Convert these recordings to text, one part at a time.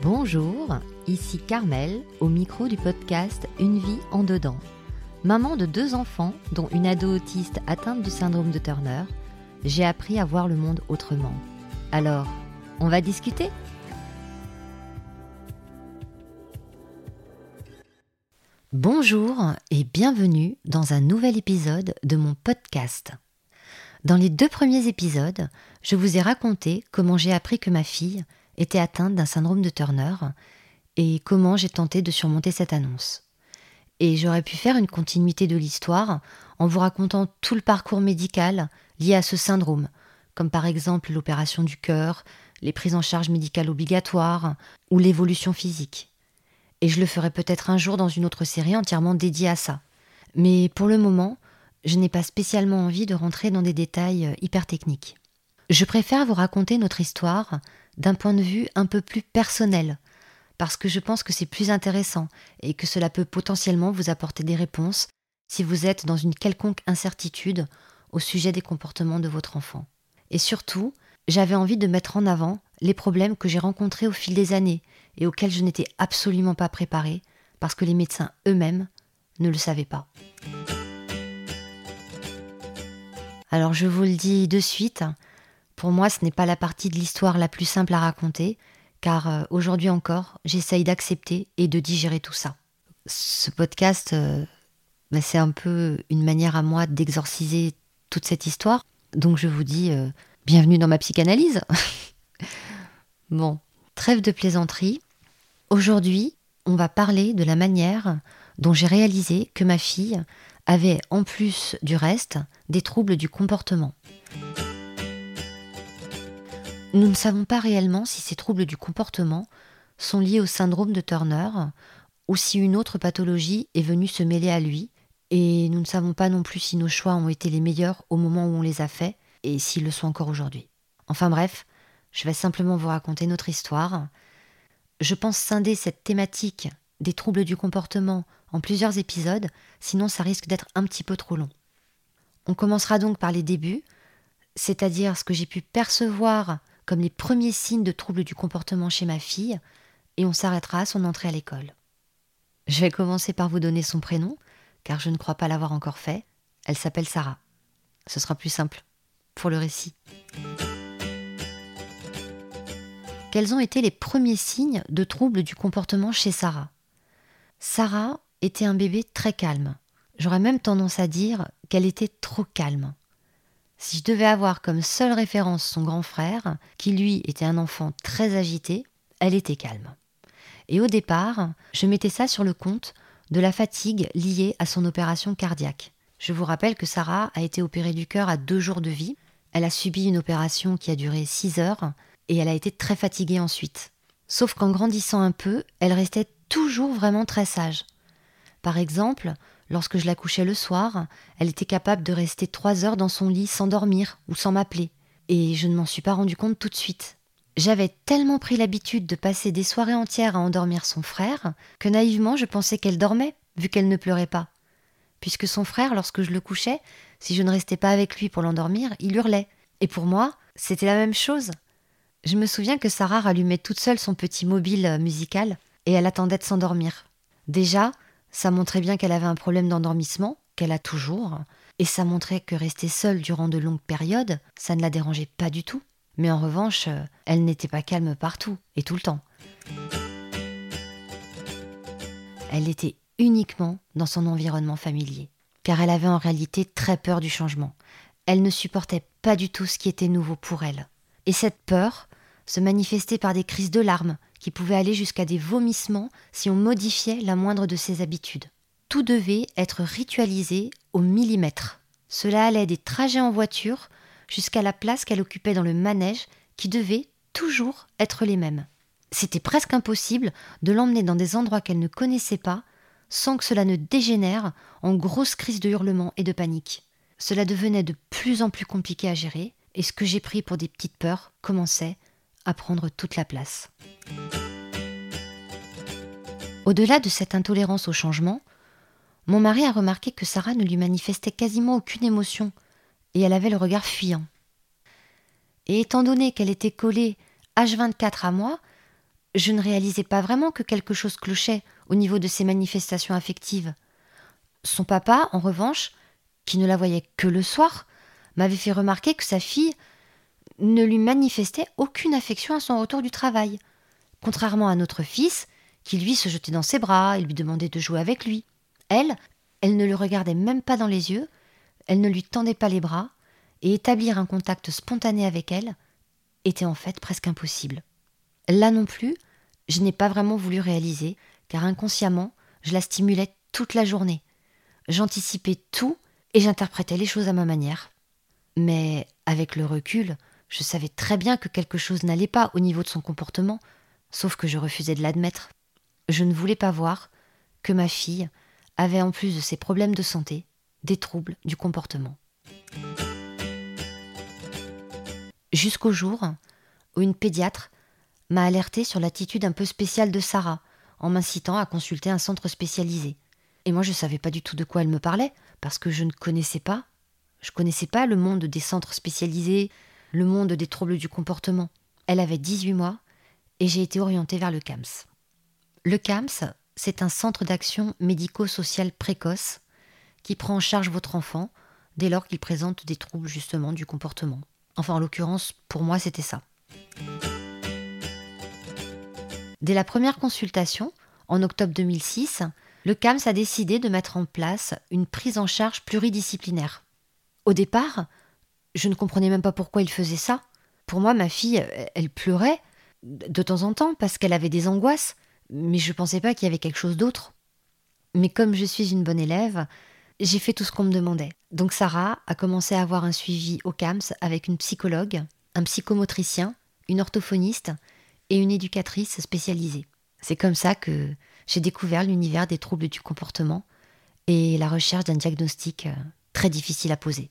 Bonjour, ici Carmel au micro du podcast Une vie en dedans. Maman de deux enfants, dont une ado autiste atteinte du syndrome de Turner, j'ai appris à voir le monde autrement. Alors, on va discuter? Bonjour et bienvenue dans un nouvel épisode de mon podcast. Dans les deux premiers épisodes, je vous ai raconté comment j'ai appris que ma fille était atteinte d'un syndrome de Turner et comment j'ai tenté de surmonter cette annonce. Et j'aurais pu faire une continuité de l'histoire en vous racontant tout le parcours médical lié à ce syndrome, comme par exemple l'opération du cœur, les prises en charge médicales obligatoires ou l'évolution physique. Et je le ferai peut-être un jour dans une autre série entièrement dédiée à ça. Mais pour le moment, je n'ai pas spécialement envie de rentrer dans des détails hyper techniques. Je préfère vous raconter notre histoire d'un point de vue un peu plus personnel, parce que je pense que c'est plus intéressant et que cela peut potentiellement vous apporter des réponses si vous êtes dans une quelconque incertitude au sujet des comportements de votre enfant. Et surtout, j'avais envie de mettre en avant les problèmes que j'ai rencontrés au fil des années et auxquels je n'étais absolument pas préparée parce que les médecins eux-mêmes ne le savaient pas. Alors je vous le dis de suite, pour moi ce n'est pas la partie de l'histoire la plus simple à raconter, car euh, aujourd'hui encore, j'essaye d'accepter et de digérer tout ça. Ce podcast, euh, bah, c'est un peu une manière à moi d'exorciser toute cette histoire, donc je vous dis euh, bienvenue dans ma psychanalyse. bon, trêve de plaisanterie. Aujourd'hui, on va parler de la manière dont j'ai réalisé que ma fille avait en plus du reste des troubles du comportement. Nous ne savons pas réellement si ces troubles du comportement sont liés au syndrome de Turner ou si une autre pathologie est venue se mêler à lui, et nous ne savons pas non plus si nos choix ont été les meilleurs au moment où on les a faits et s'ils le sont encore aujourd'hui. Enfin bref, je vais simplement vous raconter notre histoire. Je pense scinder cette thématique des troubles du comportement en plusieurs épisodes, sinon ça risque d'être un petit peu trop long. On commencera donc par les débuts, c'est-à-dire ce que j'ai pu percevoir comme les premiers signes de troubles du comportement chez ma fille, et on s'arrêtera à son entrée à l'école. Je vais commencer par vous donner son prénom, car je ne crois pas l'avoir encore fait. Elle s'appelle Sarah. Ce sera plus simple pour le récit. Quels ont été les premiers signes de troubles du comportement chez Sarah? Sarah était un bébé très calme. J'aurais même tendance à dire qu'elle était trop calme. Si je devais avoir comme seule référence son grand frère, qui lui était un enfant très agité, elle était calme. Et au départ, je mettais ça sur le compte de la fatigue liée à son opération cardiaque. Je vous rappelle que Sarah a été opérée du cœur à deux jours de vie. Elle a subi une opération qui a duré six heures et elle a été très fatiguée ensuite. Sauf qu'en grandissant un peu, elle restait toujours vraiment très sage. Par exemple, lorsque je la couchais le soir, elle était capable de rester trois heures dans son lit sans dormir ou sans m'appeler, et je ne m'en suis pas rendu compte tout de suite. J'avais tellement pris l'habitude de passer des soirées entières à endormir son frère que naïvement je pensais qu'elle dormait, vu qu'elle ne pleurait pas. Puisque son frère, lorsque je le couchais, si je ne restais pas avec lui pour l'endormir, il hurlait. Et pour moi, c'était la même chose. Je me souviens que Sarah rallumait toute seule son petit mobile musical et elle attendait de s'endormir. Déjà, ça montrait bien qu'elle avait un problème d'endormissement, qu'elle a toujours, et ça montrait que rester seule durant de longues périodes, ça ne la dérangeait pas du tout. Mais en revanche, euh, elle n'était pas calme partout et tout le temps. Elle était uniquement dans son environnement familier, car elle avait en réalité très peur du changement. Elle ne supportait pas du tout ce qui était nouveau pour elle. Et cette peur se manifestait par des crises de larmes, qui pouvait aller jusqu'à des vomissements si on modifiait la moindre de ses habitudes. Tout devait être ritualisé au millimètre. Cela allait des trajets en voiture jusqu'à la place qu'elle occupait dans le manège qui devait toujours être les mêmes. C'était presque impossible de l'emmener dans des endroits qu'elle ne connaissait pas sans que cela ne dégénère en grosses crises de hurlements et de panique. Cela devenait de plus en plus compliqué à gérer, et ce que j'ai pris pour des petites peurs commençait à prendre toute la place. Au-delà de cette intolérance au changement, mon mari a remarqué que Sarah ne lui manifestait quasiment aucune émotion, et elle avait le regard fuyant. Et étant donné qu'elle était collée H24 à moi, je ne réalisais pas vraiment que quelque chose clochait au niveau de ses manifestations affectives. Son papa, en revanche, qui ne la voyait que le soir, m'avait fait remarquer que sa fille ne lui manifestait aucune affection à son retour du travail, contrairement à notre fils, qui lui se jetait dans ses bras et lui demandait de jouer avec lui. Elle, elle ne le regardait même pas dans les yeux, elle ne lui tendait pas les bras, et établir un contact spontané avec elle était en fait presque impossible. Là non plus, je n'ai pas vraiment voulu réaliser, car inconsciemment, je la stimulais toute la journée. J'anticipais tout et j'interprétais les choses à ma manière. Mais avec le recul, je savais très bien que quelque chose n'allait pas au niveau de son comportement, sauf que je refusais de l'admettre. Je ne voulais pas voir que ma fille avait en plus de ses problèmes de santé, des troubles du comportement. Jusqu'au jour où une pédiatre m'a alerté sur l'attitude un peu spéciale de Sarah, en m'incitant à consulter un centre spécialisé. Et moi je ne savais pas du tout de quoi elle me parlait, parce que je ne connaissais pas. Je connaissais pas le monde des centres spécialisés, le monde des troubles du comportement. Elle avait 18 mois et j'ai été orientée vers le CAMS. Le CAMS, c'est un centre d'action médico-social précoce qui prend en charge votre enfant dès lors qu'il présente des troubles justement du comportement. Enfin, en l'occurrence, pour moi, c'était ça. Dès la première consultation, en octobre 2006, le CAMS a décidé de mettre en place une prise en charge pluridisciplinaire. Au départ, je ne comprenais même pas pourquoi il faisait ça. Pour moi, ma fille, elle pleurait de temps en temps parce qu'elle avait des angoisses, mais je ne pensais pas qu'il y avait quelque chose d'autre. Mais comme je suis une bonne élève, j'ai fait tout ce qu'on me demandait. Donc Sarah a commencé à avoir un suivi au CAMS avec une psychologue, un psychomotricien, une orthophoniste et une éducatrice spécialisée. C'est comme ça que j'ai découvert l'univers des troubles du comportement et la recherche d'un diagnostic euh, très difficile à poser.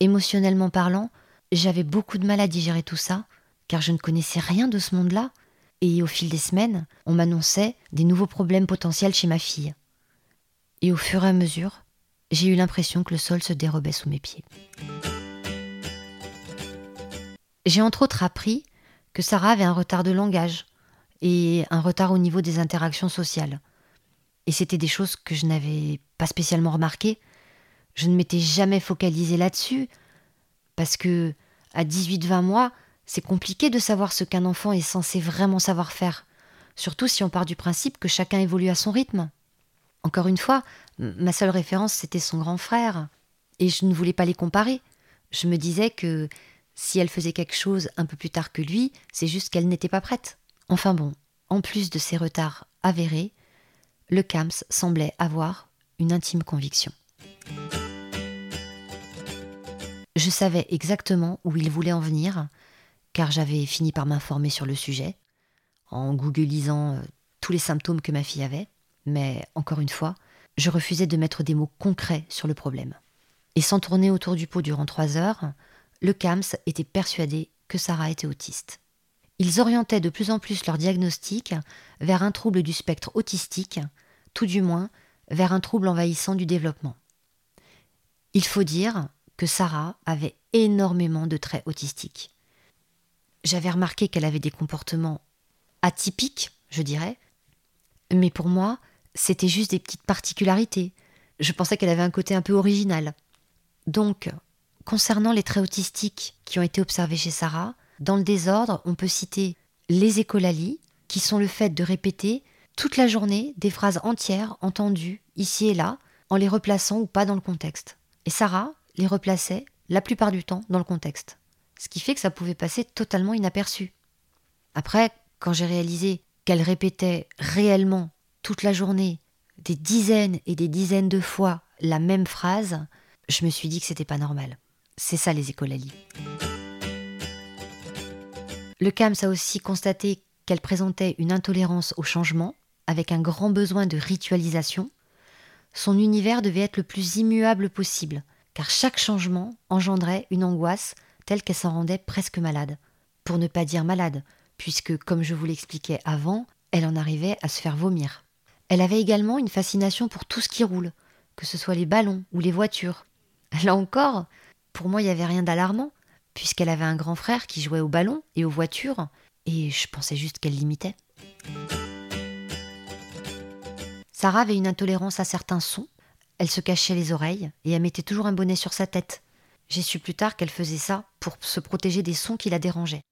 Émotionnellement parlant, j'avais beaucoup de mal à digérer tout ça, car je ne connaissais rien de ce monde-là, et au fil des semaines, on m'annonçait des nouveaux problèmes potentiels chez ma fille. Et au fur et à mesure, j'ai eu l'impression que le sol se dérobait sous mes pieds. J'ai entre autres appris que Sarah avait un retard de langage et un retard au niveau des interactions sociales. Et c'était des choses que je n'avais pas spécialement remarquées. Je ne m'étais jamais focalisée là-dessus parce que à 18-20 mois, c'est compliqué de savoir ce qu'un enfant est censé vraiment savoir faire, surtout si on part du principe que chacun évolue à son rythme. Encore une fois, ma seule référence, c'était son grand frère, et je ne voulais pas les comparer. Je me disais que si elle faisait quelque chose un peu plus tard que lui, c'est juste qu'elle n'était pas prête. Enfin bon, en plus de ces retards avérés, le CAMS semblait avoir une intime conviction. Je savais exactement où il voulait en venir, car j'avais fini par m'informer sur le sujet, en googlisant euh, tous les symptômes que ma fille avait, mais encore une fois, je refusais de mettre des mots concrets sur le problème. Et sans tourner autour du pot durant trois heures, le CAMS était persuadé que Sarah était autiste. Ils orientaient de plus en plus leur diagnostic vers un trouble du spectre autistique, tout du moins vers un trouble envahissant du développement. Il faut dire que Sarah avait énormément de traits autistiques. J'avais remarqué qu'elle avait des comportements atypiques, je dirais, mais pour moi, c'était juste des petites particularités. Je pensais qu'elle avait un côté un peu original. Donc, Concernant les traits autistiques qui ont été observés chez Sarah, dans le désordre, on peut citer les écolalies, qui sont le fait de répéter toute la journée des phrases entières entendues ici et là, en les replaçant ou pas dans le contexte. Et Sarah les replaçait la plupart du temps dans le contexte. Ce qui fait que ça pouvait passer totalement inaperçu. Après, quand j'ai réalisé qu'elle répétait réellement toute la journée des dizaines et des dizaines de fois la même phrase, je me suis dit que c'était pas normal. C'est ça les écolalies. Le CAMS a aussi constaté qu'elle présentait une intolérance au changement, avec un grand besoin de ritualisation. Son univers devait être le plus immuable possible, car chaque changement engendrait une angoisse telle qu'elle s'en rendait presque malade. Pour ne pas dire malade, puisque, comme je vous l'expliquais avant, elle en arrivait à se faire vomir. Elle avait également une fascination pour tout ce qui roule, que ce soit les ballons ou les voitures. Là encore, pour moi, il n'y avait rien d'alarmant, puisqu'elle avait un grand frère qui jouait au ballon et aux voitures, et je pensais juste qu'elle l'imitait. Sarah avait une intolérance à certains sons. Elle se cachait les oreilles et elle mettait toujours un bonnet sur sa tête. J'ai su plus tard qu'elle faisait ça pour se protéger des sons qui la dérangeaient.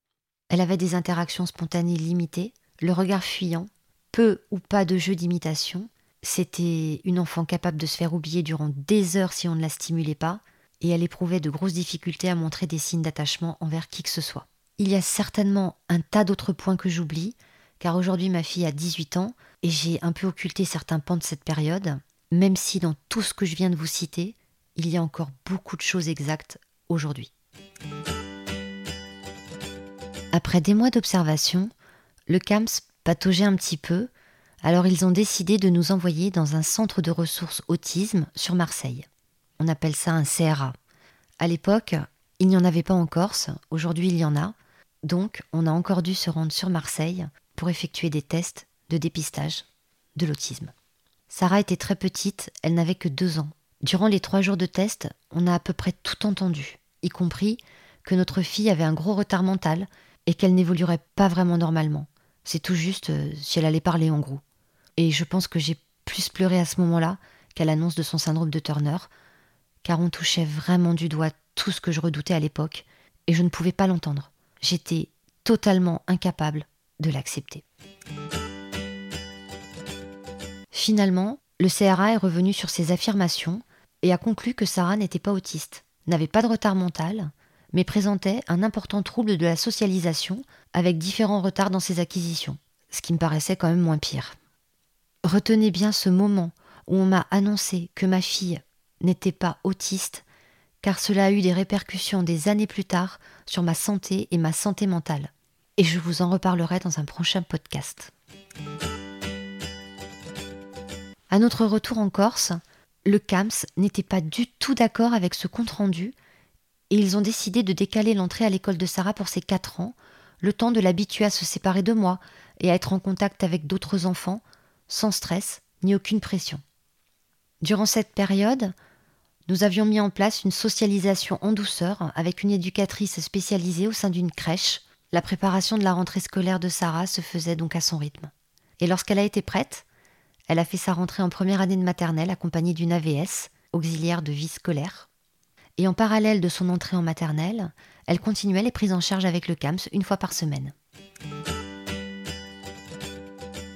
Elle avait des interactions spontanées limitées, le regard fuyant, peu ou pas de jeux d'imitation. C'était une enfant capable de se faire oublier durant des heures si on ne la stimulait pas, et elle éprouvait de grosses difficultés à montrer des signes d'attachement envers qui que ce soit. Il y a certainement un tas d'autres points que j'oublie, car aujourd'hui ma fille a 18 ans et j'ai un peu occulté certains pans de cette période, même si dans tout ce que je viens de vous citer, il y a encore beaucoup de choses exactes aujourd'hui. Après des mois d'observation, le CAMS pataugeait un petit peu, alors ils ont décidé de nous envoyer dans un centre de ressources autisme sur Marseille. On appelle ça un CRA. À l'époque, il n'y en avait pas en Corse, aujourd'hui il y en a, donc on a encore dû se rendre sur Marseille pour effectuer des tests de dépistage de l'autisme. Sarah était très petite, elle n'avait que deux ans. Durant les trois jours de test, on a à peu près tout entendu, y compris que notre fille avait un gros retard mental et qu'elle n'évoluerait pas vraiment normalement. C'est tout juste euh, si elle allait parler en gros. Et je pense que j'ai plus pleuré à ce moment-là qu'à l'annonce de son syndrome de Turner, car on touchait vraiment du doigt tout ce que je redoutais à l'époque, et je ne pouvais pas l'entendre. J'étais totalement incapable de l'accepter. Finalement, le CRA est revenu sur ses affirmations et a conclu que Sarah n'était pas autiste, n'avait pas de retard mental, mais présentait un important trouble de la socialisation avec différents retards dans ses acquisitions, ce qui me paraissait quand même moins pire. Retenez bien ce moment où on m'a annoncé que ma fille n'était pas autiste, car cela a eu des répercussions des années plus tard sur ma santé et ma santé mentale et je vous en reparlerai dans un prochain podcast. À notre retour en Corse, le CAMS n'était pas du tout d'accord avec ce compte-rendu et ils ont décidé de décaler l'entrée à l'école de Sarah pour ses 4 ans, le temps de l'habituer à se séparer de moi et à être en contact avec d'autres enfants, sans stress ni aucune pression. Durant cette période, nous avions mis en place une socialisation en douceur avec une éducatrice spécialisée au sein d'une crèche la préparation de la rentrée scolaire de Sarah se faisait donc à son rythme. Et lorsqu'elle a été prête, elle a fait sa rentrée en première année de maternelle accompagnée d'une AVS, auxiliaire de vie scolaire. Et en parallèle de son entrée en maternelle, elle continuait les prises en charge avec le CAMS une fois par semaine.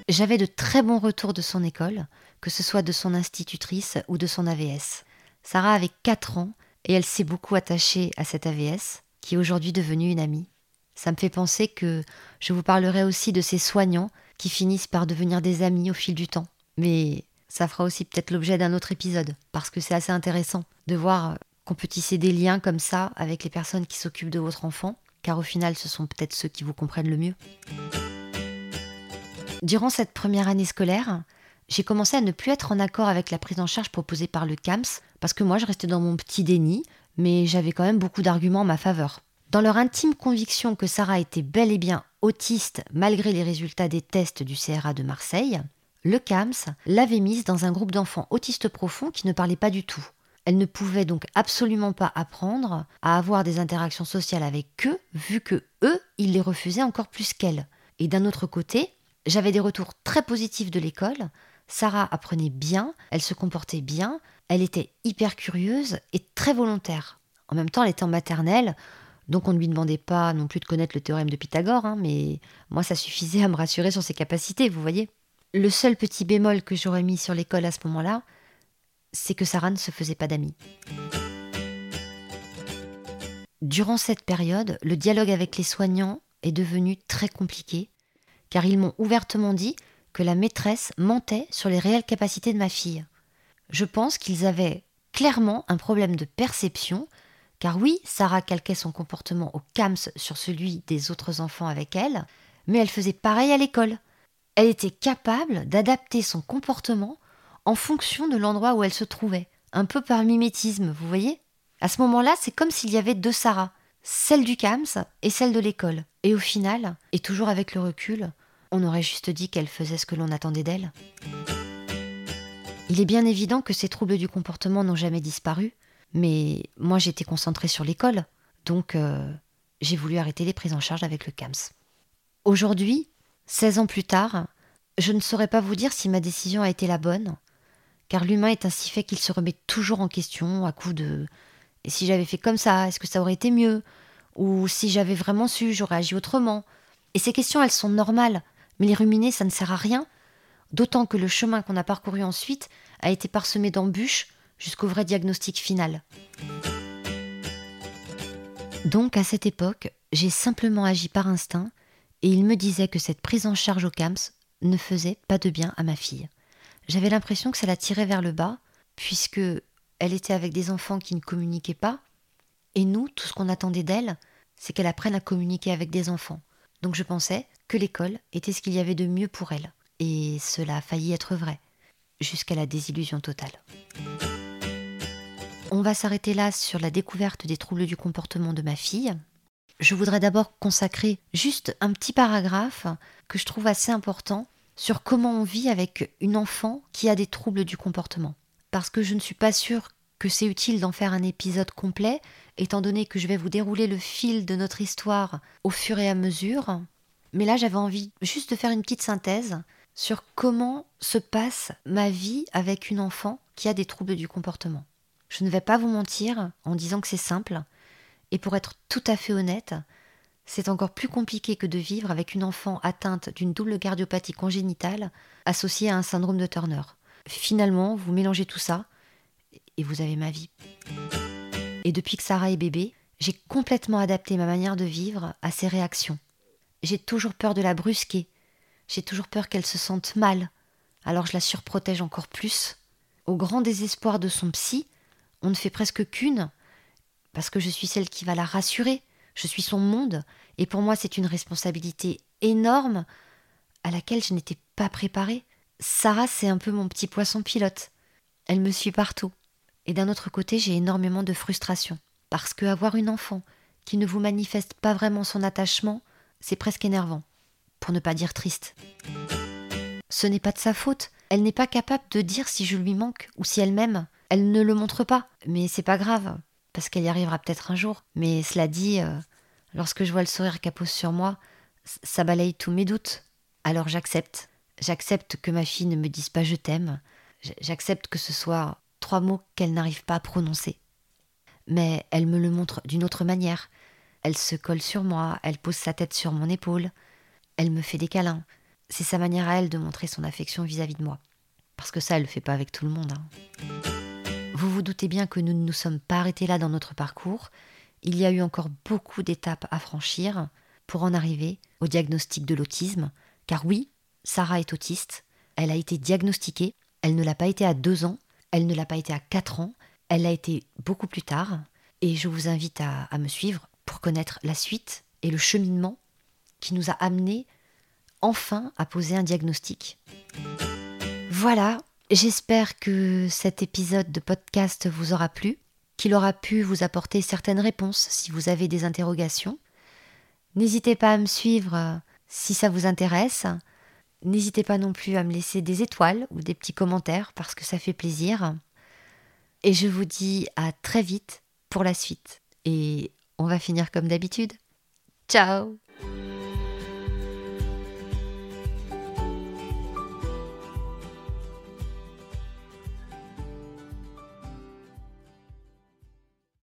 J'avais de très bons retours de son école, que ce soit de son institutrice ou de son AVS. Sarah avait 4 ans et elle s'est beaucoup attachée à cette AVS, qui est aujourd'hui devenue une amie. Ça me fait penser que je vous parlerai aussi de ces soignants qui finissent par devenir des amis au fil du temps. Mais ça fera aussi peut-être l'objet d'un autre épisode, parce que c'est assez intéressant de voir qu'on peut tisser des liens comme ça avec les personnes qui s'occupent de votre enfant, car au final ce sont peut-être ceux qui vous comprennent le mieux. Durant cette première année scolaire, j'ai commencé à ne plus être en accord avec la prise en charge proposée par le CAMS, parce que moi je restais dans mon petit déni, mais j'avais quand même beaucoup d'arguments en ma faveur. Dans leur intime conviction que Sarah était bel et bien autiste malgré les résultats des tests du CRA de Marseille, le CAMS l'avait mise dans un groupe d'enfants autistes profonds qui ne parlaient pas du tout. Elle ne pouvait donc absolument pas apprendre à avoir des interactions sociales avec eux, vu que eux, ils les refusaient encore plus qu'elle. Et d'un autre côté, j'avais des retours très positifs de l'école. Sarah apprenait bien, elle se comportait bien, elle était hyper curieuse et très volontaire. En même temps, elle était en maternelle, donc on ne lui demandait pas non plus de connaître le théorème de Pythagore, hein, mais moi ça suffisait à me rassurer sur ses capacités, vous voyez. Le seul petit bémol que j'aurais mis sur l'école à ce moment-là, c'est que Sarah ne se faisait pas d'amis. Durant cette période, le dialogue avec les soignants est devenu très compliqué, car ils m'ont ouvertement dit que la maîtresse mentait sur les réelles capacités de ma fille. Je pense qu'ils avaient clairement un problème de perception car oui, Sarah calquait son comportement au CAMS sur celui des autres enfants avec elle, mais elle faisait pareil à l'école. Elle était capable d'adapter son comportement en fonction de l'endroit où elle se trouvait, un peu par mimétisme, vous voyez? À ce moment-là, c'est comme s'il y avait deux Sarah, celle du CAMS et celle de l'école. Et au final, et toujours avec le recul, on aurait juste dit qu'elle faisait ce que l'on attendait d'elle. Il est bien évident que ces troubles du comportement n'ont jamais disparu, mais moi, j'étais concentrée sur l'école, donc euh, j'ai voulu arrêter les prises en charge avec le CAMS. Aujourd'hui, 16 ans plus tard, je ne saurais pas vous dire si ma décision a été la bonne, car l'humain est ainsi fait qu'il se remet toujours en question à coup de et si j'avais fait comme ça, est-ce que ça aurait été mieux? Ou si j'avais vraiment su, j'aurais agi autrement? Et ces questions, elles sont normales, mais les ruminer, ça ne sert à rien, d'autant que le chemin qu'on a parcouru ensuite a été parsemé d'embûches jusqu'au vrai diagnostic final. Donc à cette époque, j'ai simplement agi par instinct et il me disait que cette prise en charge au CAMS ne faisait pas de bien à ma fille. J'avais l'impression que ça la tirait vers le bas, puisque elle était avec des enfants qui ne communiquaient pas, et nous, tout ce qu'on attendait d'elle, c'est qu'elle apprenne à communiquer avec des enfants. Donc je pensais que l'école était ce qu'il y avait de mieux pour elle, et cela a failli être vrai, jusqu'à la désillusion totale. On va s'arrêter là sur la découverte des troubles du comportement de ma fille, je voudrais d'abord consacrer juste un petit paragraphe que je trouve assez important sur comment on vit avec une enfant qui a des troubles du comportement. Parce que je ne suis pas sûre que c'est utile d'en faire un épisode complet, étant donné que je vais vous dérouler le fil de notre histoire au fur et à mesure. Mais là, j'avais envie juste de faire une petite synthèse sur comment se passe ma vie avec une enfant qui a des troubles du comportement. Je ne vais pas vous mentir en disant que c'est simple, et pour être tout à fait honnête, c'est encore plus compliqué que de vivre avec une enfant atteinte d'une double cardiopathie congénitale associée à un syndrome de Turner. Finalement, vous mélangez tout ça et vous avez ma vie. Et depuis que Sarah est bébé, j'ai complètement adapté ma manière de vivre à ses réactions. J'ai toujours peur de la brusquer. J'ai toujours peur qu'elle se sente mal. Alors je la surprotège encore plus. Au grand désespoir de son psy, on ne fait presque qu'une, parce que je suis celle qui va la rassurer, je suis son monde, et pour moi c'est une responsabilité énorme à laquelle je n'étais pas préparée. Sarah, c'est un peu mon petit poisson pilote. Elle me suit partout. Et d'un autre côté, j'ai énormément de frustration, parce que avoir une enfant qui ne vous manifeste pas vraiment son attachement, c'est presque énervant, pour ne pas dire triste. Ce n'est pas de sa faute, elle n'est pas capable de dire si je lui manque ou si elle m'aime. Elle ne le montre pas, mais c'est pas grave, parce qu'elle y arrivera peut-être un jour. Mais cela dit, euh, lorsque je vois le sourire qu'elle pose sur moi, ça balaye tous mes doutes. Alors j'accepte. J'accepte que ma fille ne me dise pas je t'aime. J'accepte que ce soit trois mots qu'elle n'arrive pas à prononcer. Mais elle me le montre d'une autre manière. Elle se colle sur moi, elle pose sa tête sur mon épaule, elle me fait des câlins. C'est sa manière à elle de montrer son affection vis-à-vis de moi. Parce que ça, elle le fait pas avec tout le monde. Hein. Vous doutez bien que nous ne nous sommes pas arrêtés là dans notre parcours. Il y a eu encore beaucoup d'étapes à franchir pour en arriver au diagnostic de l'autisme. Car oui, Sarah est autiste. Elle a été diagnostiquée. Elle ne l'a pas été à deux ans. Elle ne l'a pas été à quatre ans. Elle l'a été beaucoup plus tard. Et je vous invite à, à me suivre pour connaître la suite et le cheminement qui nous a amenés enfin à poser un diagnostic. Voilà, J'espère que cet épisode de podcast vous aura plu, qu'il aura pu vous apporter certaines réponses si vous avez des interrogations. N'hésitez pas à me suivre euh, si ça vous intéresse. N'hésitez pas non plus à me laisser des étoiles ou des petits commentaires parce que ça fait plaisir. Et je vous dis à très vite pour la suite. Et on va finir comme d'habitude. Ciao